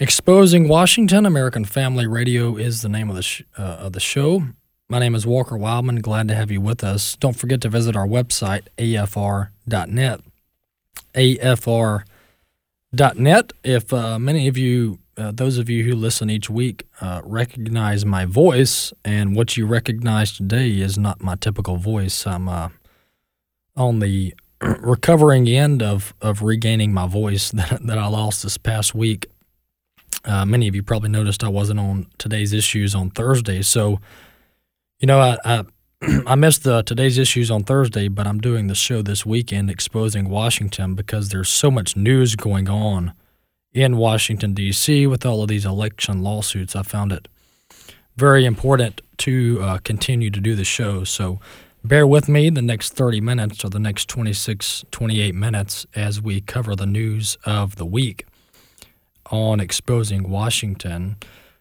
Exposing Washington, American Family Radio is the name of the sh- uh, of the show. My name is Walker Wildmon. Glad to have you with us. Don't forget to visit our website afr.net. afr.net. If uh, many of you, uh, those of you who listen each week, uh, recognize my voice, and what you recognize today is not my typical voice. I'm uh, on the recovering end of of regaining my voice that, that I lost this past week. Uh, many of you probably noticed I wasn't on today's issues on Thursday, so you know I I, I missed the today's issues on Thursday, but I'm doing the show this weekend exposing Washington because there's so much news going on in Washington D.C. with all of these election lawsuits. I found it very important to uh, continue to do the show. So bear with me the next 30 minutes or the next 26, 28 minutes as we cover the news of the week on exposing Washington.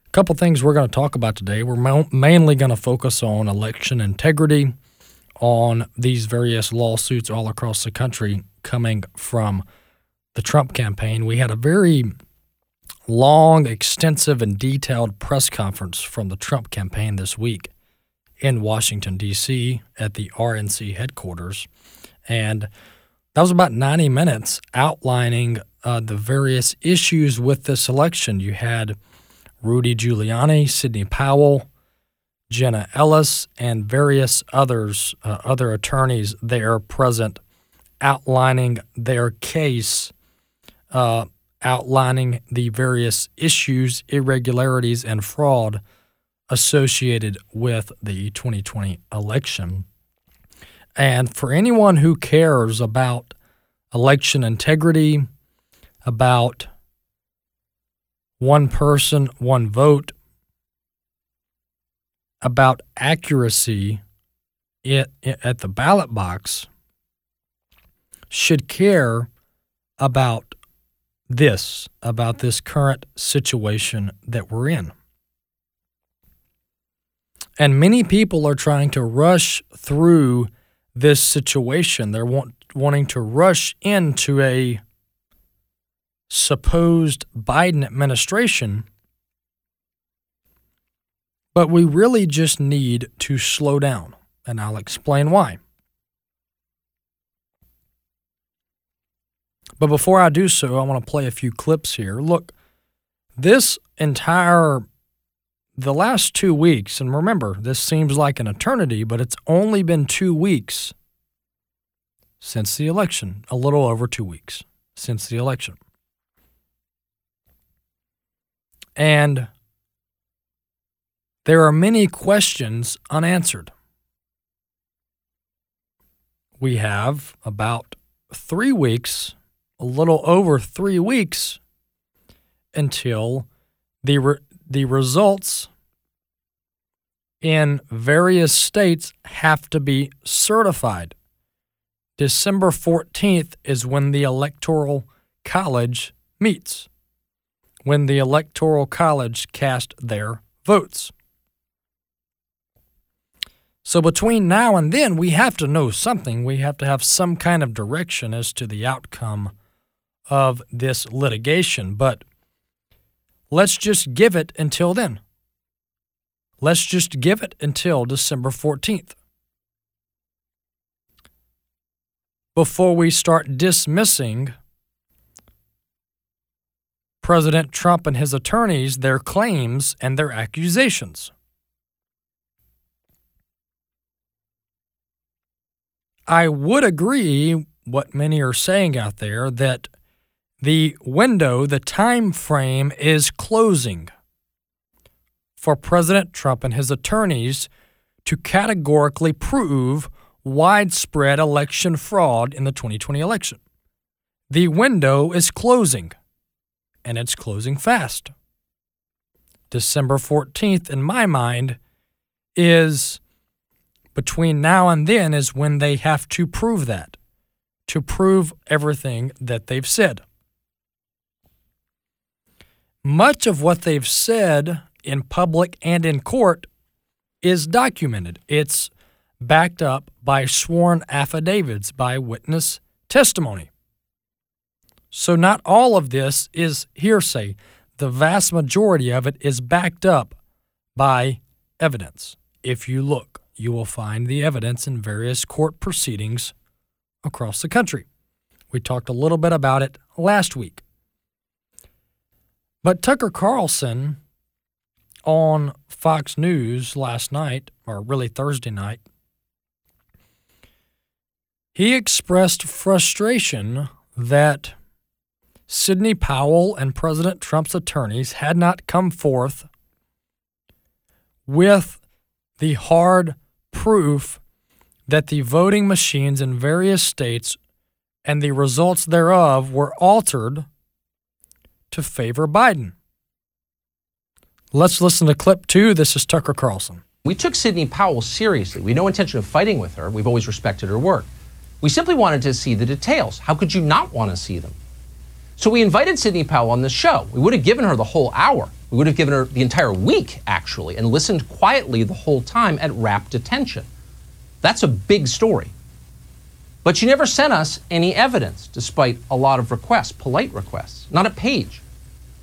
A couple things we're going to talk about today. We're mainly going to focus on election integrity, on these various lawsuits all across the country coming from the Trump campaign. We had a very long, extensive, and detailed press conference from the Trump campaign this week in Washington, D.C., at the RNC headquarters. And that was about 90 minutes outlining uh, the various issues with this election. You had Rudy Giuliani, Sidney Powell, Jenna Ellis, and various others, uh, other attorneys there present, outlining their case, uh, outlining the various issues, irregularities, and fraud associated with the 2020 election. And for anyone who cares about election integrity, about one person, one vote, about accuracy it, at the ballot box, should care about this, about this current situation that we're in. And many people are trying to rush through this situation. They're want, wanting to rush into a supposed Biden administration. But we really just need to slow down, and I'll explain why. But before I do so, I want to play a few clips here. Look, this entire the last 2 weeks, and remember, this seems like an eternity, but it's only been 2 weeks since the election, a little over 2 weeks since the election. And there are many questions unanswered. We have about three weeks, a little over three weeks, until the, re- the results in various states have to be certified. December 14th is when the Electoral College meets when the Electoral College cast their votes. So between now and then, we have to know something. We have to have some kind of direction as to the outcome of this litigation. But let's just give it until then. Let's just give it until December 14th. Before we start dismissing President Trump and his attorneys their claims and their accusations. I would agree what many are saying out there that the window, the time frame is closing for President Trump and his attorneys to categorically prove widespread election fraud in the 2020 election. The window is closing and it's closing fast. December 14th, in my mind, is between now and then is when they have to prove that, to prove everything that they've said. Much of what they've said in public and in court is documented. It's backed up by sworn affidavits, by witness testimony. So, not all of this is hearsay. The vast majority of it is backed up by evidence. If you look, you will find the evidence in various court proceedings across the country. We talked a little bit about it last week. But Tucker Carlson on Fox News last night, or really Thursday night, he expressed frustration that Sidney Powell and President Trump's attorneys had not come forth with the hard proof that the voting machines in various states and the results thereof were altered to favor Biden. Let's listen to clip two. This is Tucker Carlson. We took Sidney Powell seriously. We had no intention of fighting with her. We've always respected her work. We simply wanted to see the details. How could you not want to see them? So we invited Sidney Powell on the show. We would have given her the whole hour. We would have given her the entire week, actually, and listened quietly the whole time at rapt attention. That's a big story. But she never sent us any evidence, despite a lot of requests, polite requests, not a page.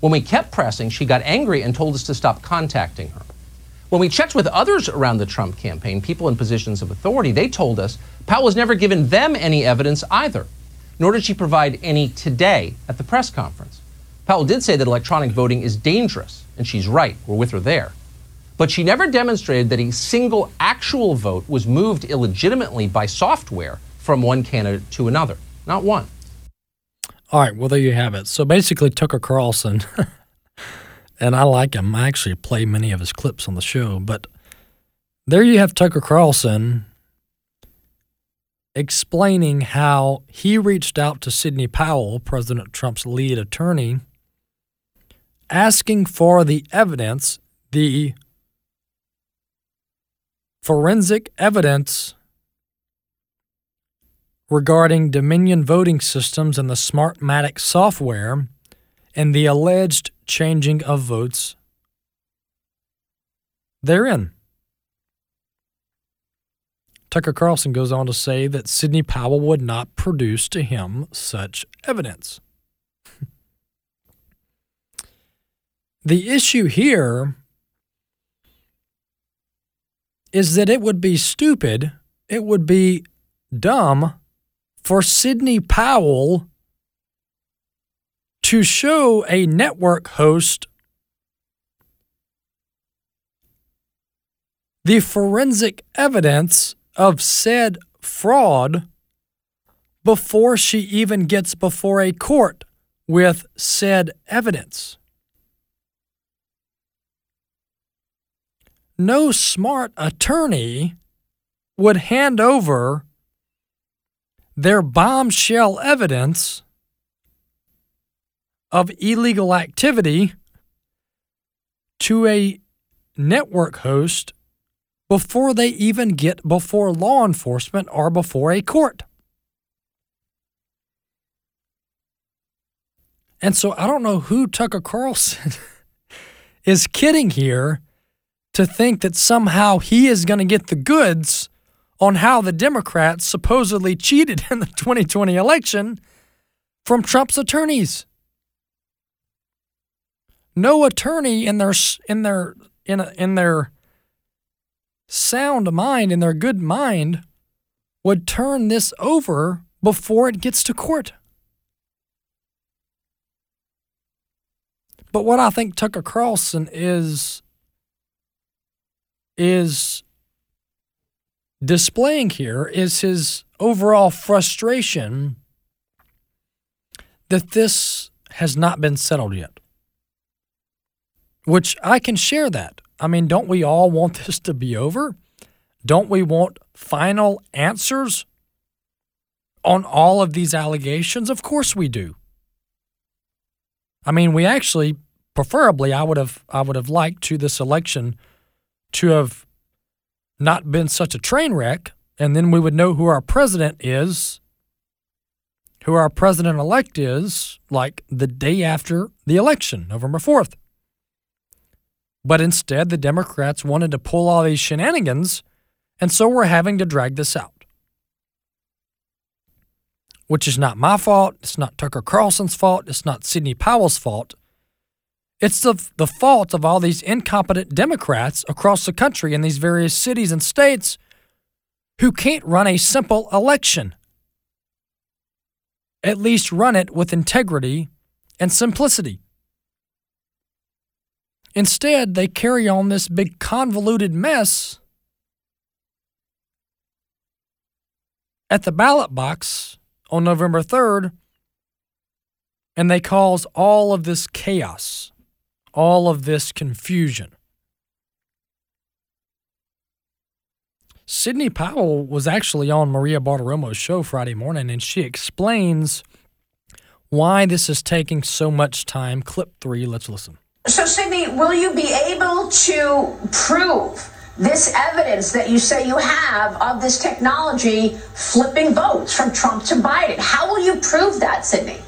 When we kept pressing, she got angry and told us to stop contacting her. When we checked with others around the Trump campaign, people in positions of authority, they told us Powell has never given them any evidence either, nor did she provide any today at the press conference. Powell did say that electronic voting is dangerous, and she's right. We're with her there. But she never demonstrated that a single actual vote was moved illegitimately by software from one candidate to another. Not one. All right, well, there you have it. So basically, Tucker Carlson, and I like him. I actually play many of his clips on the show, but there you have Tucker Carlson explaining how he reached out to Sidney Powell, President Trump's lead attorney, asking for the evidence, the forensic evidence regarding Dominion voting systems and the Smartmatic software and the alleged changing of votes therein. Tucker Carlson goes on to say that Sidney Powell would not produce to him such evidence. the issue here is that it would be stupid, it would be dumb for Sidney Powell to show a network host the forensic evidence of said fraud before she even gets before a court with said evidence. No smart attorney would hand over their bombshell evidence of illegal activity to a network host before they even get before law enforcement or before a court. And so I don't know who Tucker Carlson is kidding here to think that somehow he is going to get the goods on how the Democrats supposedly cheated in the 2020 election from Trump's attorneys. No attorney in their in their in a, in their sound mind in their good mind would turn this over before it gets to court. But what I think Tucker Carlson is is displaying here is his overall frustration that this has not been settled yet. Which I can share that. I mean, don't we all want this to be over? Don't we want final answers on all of these allegations? Of course we do. I mean, we actually preferably I would have I would have liked to this election to have not been such a train wreck and then we would know who our president is who our president elect is like the day after the election, November 4th. But instead, the Democrats wanted to pull all these shenanigans, and so we're having to drag this out. Which is not my fault. It's not Tucker Carlson's fault. It's not Sidney Powell's fault. It's the, the fault of all these incompetent Democrats across the country in these various cities and states who can't run a simple election at least run it with integrity and simplicity. Instead, they carry on this big convoluted mess at the ballot box on November 3rd, and they cause all of this chaos, all of this confusion. Sidney Powell was actually on Maria Bartiromo's show Friday morning, and she explains why this is taking so much time. Clip three, let's listen. So, Sidney, will you be able to prove this evidence that you say you have of this technology flipping votes from Trump to Biden? How will you prove that, Sidney?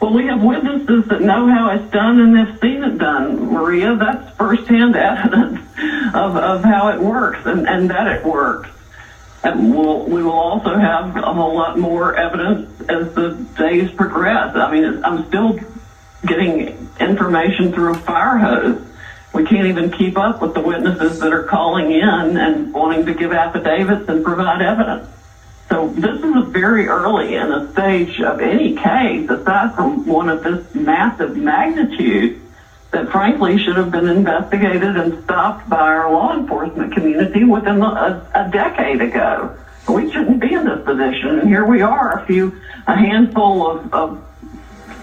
Well, we have witnesses that know how it's done and have seen it done, Maria. That's firsthand evidence of, of how it works and, and that it works. And we'll, we will also have a whole lot more evidence as the days progress. I mean, I'm still getting information through a fire hose. We can't even keep up with the witnesses that are calling in and wanting to give affidavits and provide evidence. So this is very early in a stage of any case, aside from one of this massive magnitude, that frankly should have been investigated and stopped by our law enforcement community within a, a decade ago. We shouldn't be in this position, and here we are, a few, a handful of, of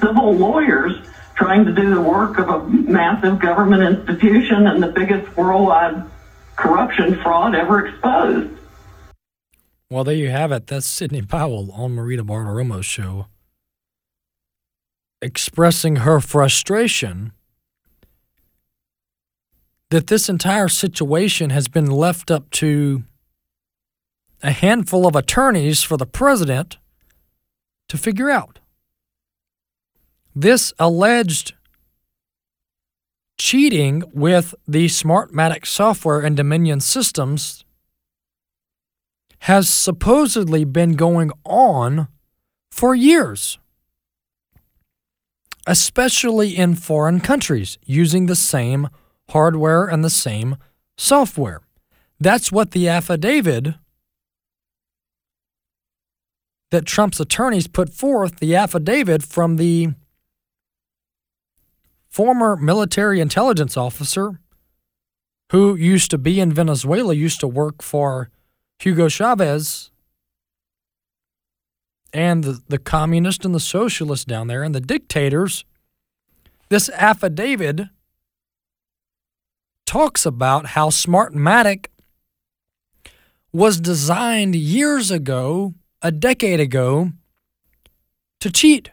civil lawyers trying to do the work of a massive government institution and the biggest worldwide corruption fraud ever exposed. Well, there you have it. That's Sidney Powell on Maria Bartiromo's show, expressing her frustration that this entire situation has been left up to a handful of attorneys for the president to figure out. This alleged cheating with the Smartmatic software and Dominion systems has supposedly been going on for years, especially in foreign countries using the same hardware and the same software. That's what the affidavit that Trump's attorneys put forth, the affidavit from the former military intelligence officer who used to be in Venezuela, used to work for Hugo Chavez and the, the communists and the socialists down there and the dictators, this affidavit talks about how Smartmatic was designed years ago, a decade ago, to cheat.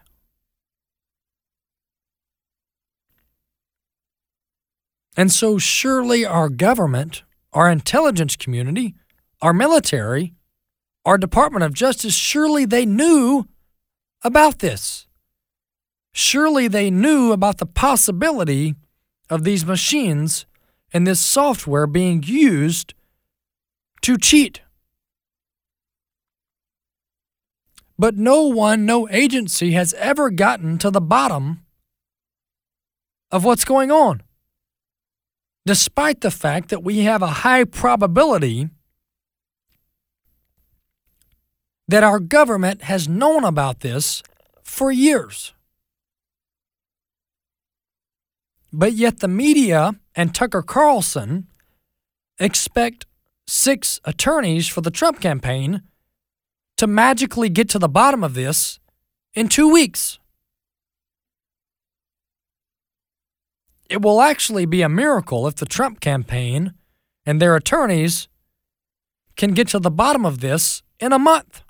And so, surely our government, our intelligence community, our military, our Department of Justice, surely they knew about this. Surely they knew about the possibility of these machines and this software being used to cheat. But no one, no agency has ever gotten to the bottom of what's going on. Despite the fact that we have a high probability that our government has known about this for years. But yet the media and Tucker Carlson expect six attorneys for the Trump campaign to magically get to the bottom of this in two weeks. It will actually be a miracle if the Trump campaign and their attorneys can get to the bottom of this in a month.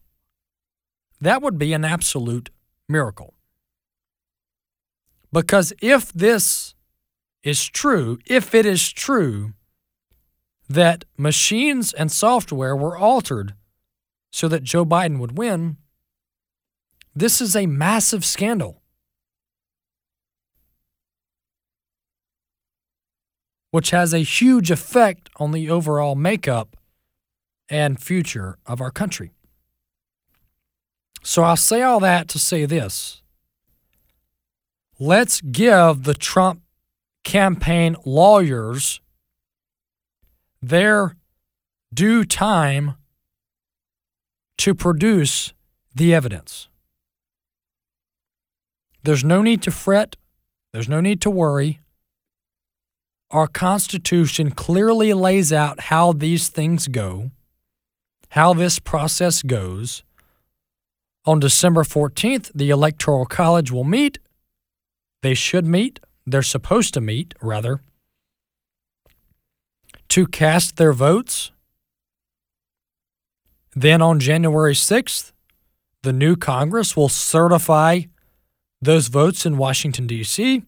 That would be an absolute miracle. Because if this is true, if it is true that machines and software were altered so that Joe Biden would win, this is a massive scandal. Which has a huge effect on the overall makeup and future of our country. So I'll say all that to say this. Let's give the Trump campaign lawyers their due time to produce the evidence. There's no need to fret. There's no need to worry. Our Constitution clearly lays out how these things go, how this process goes. On December 14th, the Electoral College will meet. They should meet. They're supposed to meet, rather to cast their votes. Then on January 6th, the new Congress will certify those votes in Washington, D.C.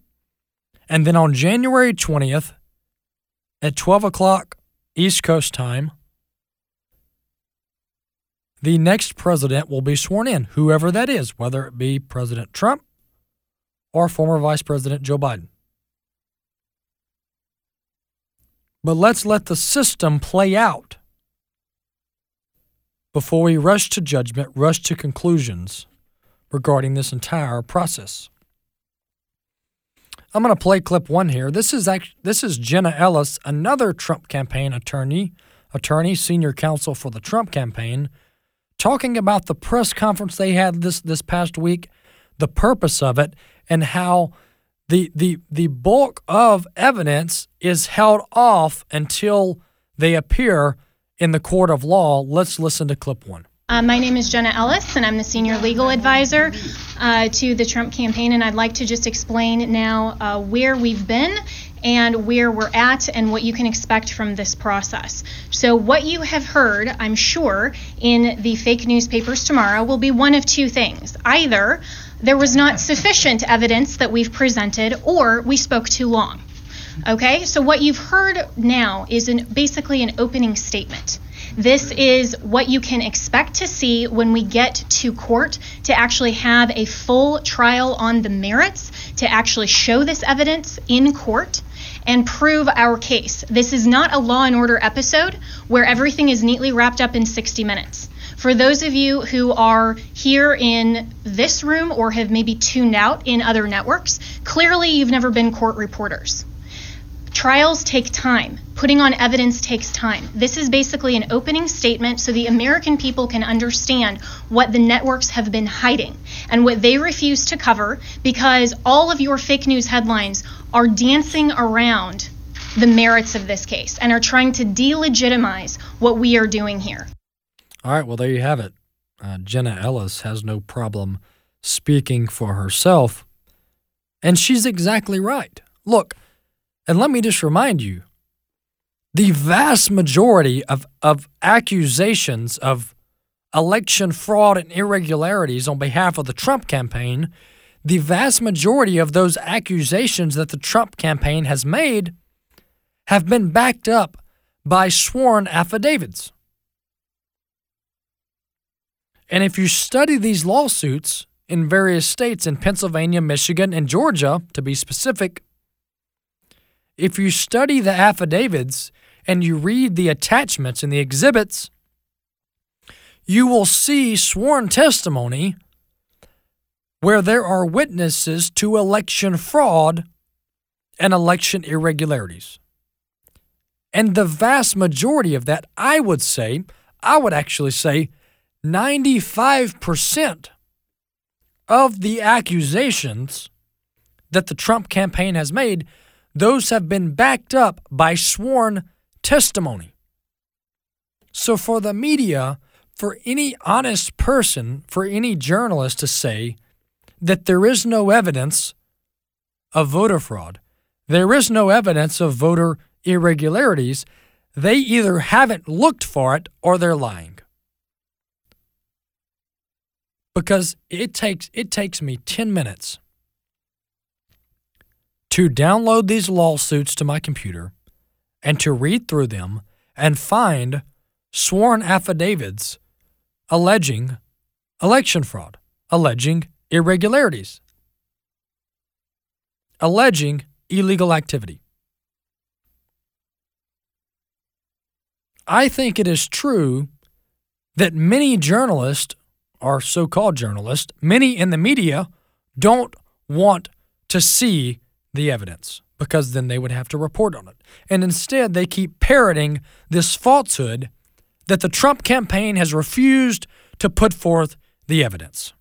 And then on January 20th, at 12 o'clock East Coast time, the next president will be sworn in, whoever that is, whether it be President Trump or former Vice President Joe Biden. But let's let the system play out before we rush to judgment, rush to conclusions regarding this entire process. I'm going to play clip one here. This is actually, this is Jenna Ellis, another Trump campaign attorney, attorney, senior counsel for the Trump campaign, talking about the press conference they had this this past week, the purpose of it, and how the the the bulk of evidence is held off until they appear in the court of law. Let's listen to clip one. Uh, my name is Jenna Ellis, and I'm the senior legal advisor uh, to the Trump campaign. And I'd like to just explain now uh, where we've been and where we're at and what you can expect from this process. So, what you have heard, I'm sure, in the fake newspapers tomorrow will be one of two things. Either there was not sufficient evidence that we've presented, or we spoke too long. Okay, so what you've heard now is an, basically an opening statement. This is what you can expect to see when we get to court to actually have a full trial on the merits, to actually show this evidence in court and prove our case. This is not a law and order episode where everything is neatly wrapped up in 60 minutes. For those of you who are here in this room or have maybe tuned out in other networks, clearly you've never been court reporters. Trials take time. Putting on evidence takes time. This is basically an opening statement so the American people can understand what the networks have been hiding and what they refuse to cover because all of your fake news headlines are dancing around the merits of this case and are trying to delegitimize what we are doing here. All right, well, there you have it. Uh, Jenna Ellis has no problem speaking for herself. And she's exactly right. Look, and let me just remind you the vast majority of, of accusations of election fraud and irregularities on behalf of the Trump campaign, the vast majority of those accusations that the Trump campaign has made have been backed up by sworn affidavits. And if you study these lawsuits in various states, in Pennsylvania, Michigan, and Georgia, to be specific, if you study the affidavits and you read the attachments and the exhibits, you will see sworn testimony where there are witnesses to election fraud and election irregularities. And the vast majority of that, I would say, I would actually say 95% of the accusations that the Trump campaign has made, those have been backed up by sworn testimony. So for the media, for any honest person, for any journalist to say that there is no evidence of voter fraud, there is no evidence of voter irregularities, they either haven't looked for it or they're lying. Because it takes it takes me 10 minutes to download these lawsuits to my computer and to read through them and find sworn affidavits alleging election fraud, alleging irregularities, alleging illegal activity. I think it is true that many journalists, or so called journalists, many in the media, don't want to see the evidence because then they would have to report on it. And instead, they keep parroting this falsehood that the Trump campaign has refused to put forth the evidence.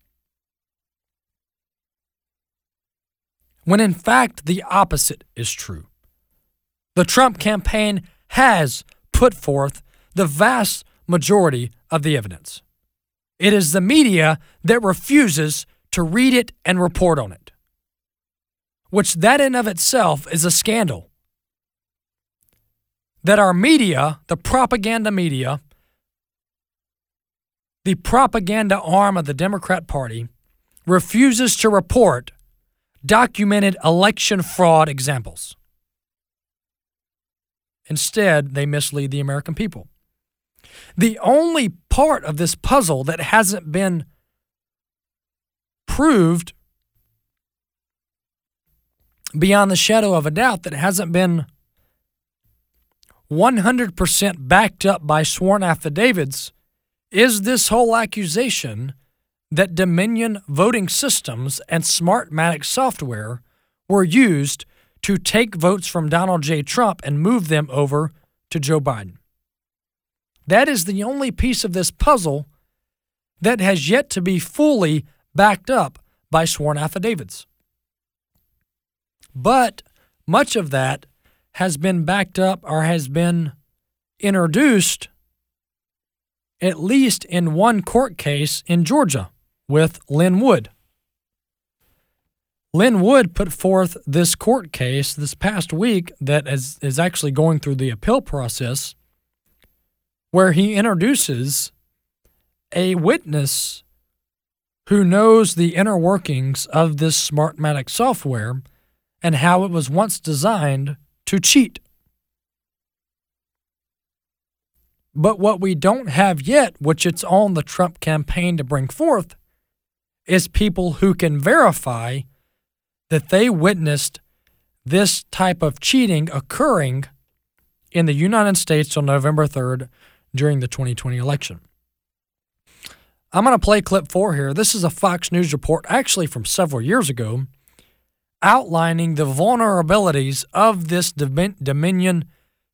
When in fact, the opposite is true. The Trump campaign has put forth the vast majority of the evidence. It is the media that refuses to read it and report on it, which that in of itself is a scandal. That our media, the propaganda media, the propaganda arm of the Democrat Party, refuses to report documented election fraud examples. Instead, they mislead the American people. The only part of this puzzle that hasn't been proved beyond the shadow of a doubt, that hasn't been 100% backed up by sworn affidavits, is this whole accusation that Dominion voting systems and Smartmatic software were used to take votes from Donald J. Trump and move them over to Joe Biden. That is the only piece of this puzzle that has yet to be fully backed up by sworn affidavits. But much of that has been backed up or has been introduced, at least in one court case in Georgia with Lin Wood. Lin Wood put forth this court case this past week that is, is actually going through the appeal process, where he introduces a witness who knows the inner workings of this Smartmatic software and how it was once designed to cheat. But what we don't have yet, which it's on the Trump campaign to bring forth, is people who can verify that they witnessed this type of cheating occurring in the United States on November 3rd during the 2020 election. I'm going to play clip four here. This is a Fox News report, actually from several years ago, outlining the vulnerabilities of this Dominion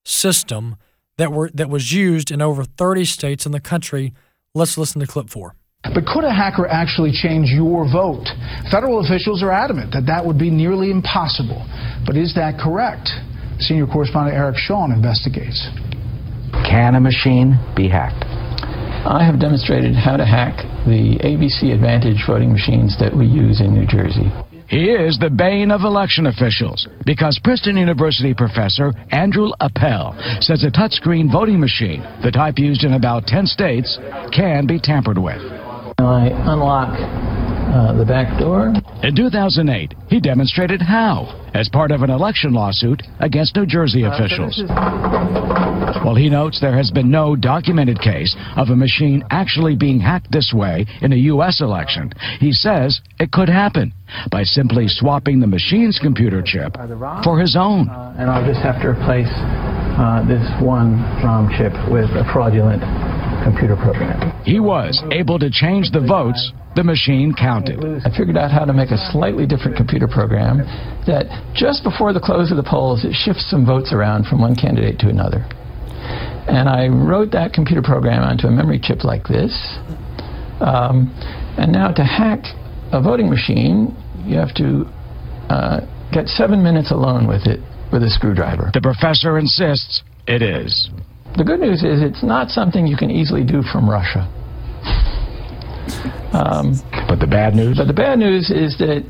system that were that was used in over 30 states in the country. Let's listen to clip four. But could a hacker actually change your vote? Federal officials are adamant that that would be nearly impossible. But is that correct? Senior correspondent Eric Shawn investigates. Can a machine be hacked? I have demonstrated how to hack the AVC Advantage voting machines that we use in New Jersey. He is the bane of election officials because Princeton University professor Andrew Appel says a touchscreen voting machine, the type used in about 10 states, can be tampered with. I unlock uh, the back door. In 2008, he demonstrated how as part of an election lawsuit against New Jersey uh, officials. Well, he notes there has been no documented case of a machine actually being hacked this way in a U.S. election. He says it could happen by simply swapping the machine's computer chip for his own. Uh, and I'll just have to replace uh, this one ROM chip with a fraudulent computer program. He was able to change the votes the machine counted. I figured out how to make a slightly different computer program that just before the close of the polls, it shifts some votes around from one candidate to another. And I wrote that computer program onto a memory chip like this. Um, and now to hack a voting machine, you have to uh, get seven minutes alone with it with a screwdriver. The professor insists it is. The good news is it's not something you can easily do from Russia. Um, but the bad news? But the bad news is that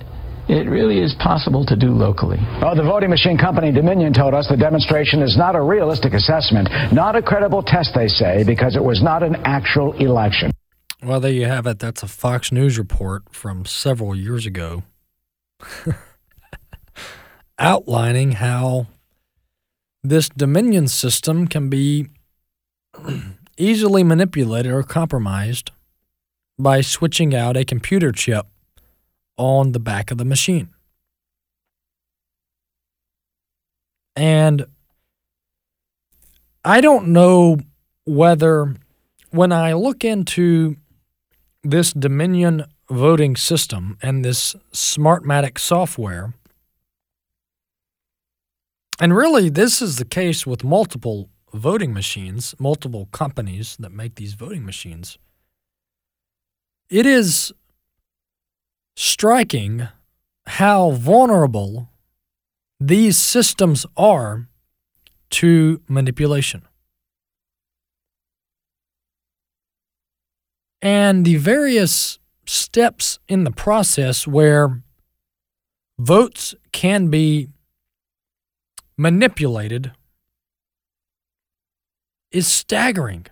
it really is possible to do locally. Oh, the voting machine company Dominion told us the demonstration is not a realistic assessment, not a credible test, they say, because it was not an actual election. Well, there you have it. That's a Fox News report from several years ago outlining how this Dominion system can be easily manipulated or compromised by switching out a computer chip on the back of the machine. And I don't know whether, when I look into this Dominion voting system and this Smartmatic software, and really, this is the case with multiple voting machines, multiple companies that make these voting machines. It is striking how vulnerable these systems are to manipulation. And the various steps in the process where votes can be manipulated is staggering.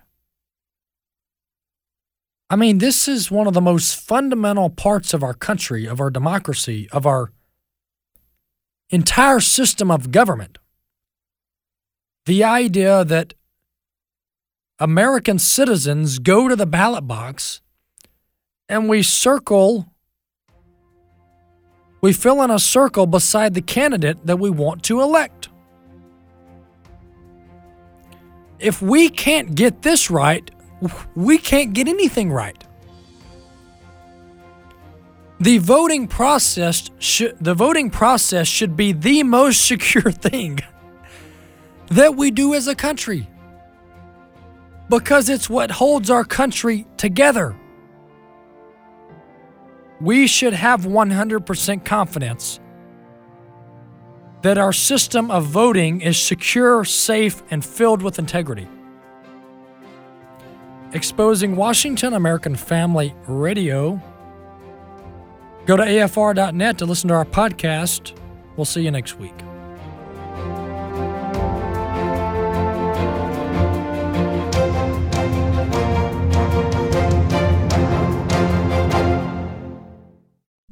I mean, this is one of the most fundamental parts of our country, of our democracy, of our entire system of government. The idea that American citizens go to the ballot box and we circle, we fill in a circle beside the candidate that we want to elect. If we can't get this right, we can't get anything right. The voting process should the voting process should be the most secure thing that we do as a country. Because it's what holds our country together. We should have 100% confidence that our system of voting is secure, safe, and filled with integrity. Exposing Washington American Family Radio. Go to afr.net to listen to our podcast. We'll see you next week.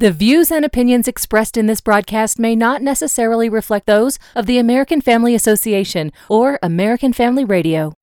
The views and opinions expressed in this broadcast may not necessarily reflect those of the American Family Association or American Family Radio.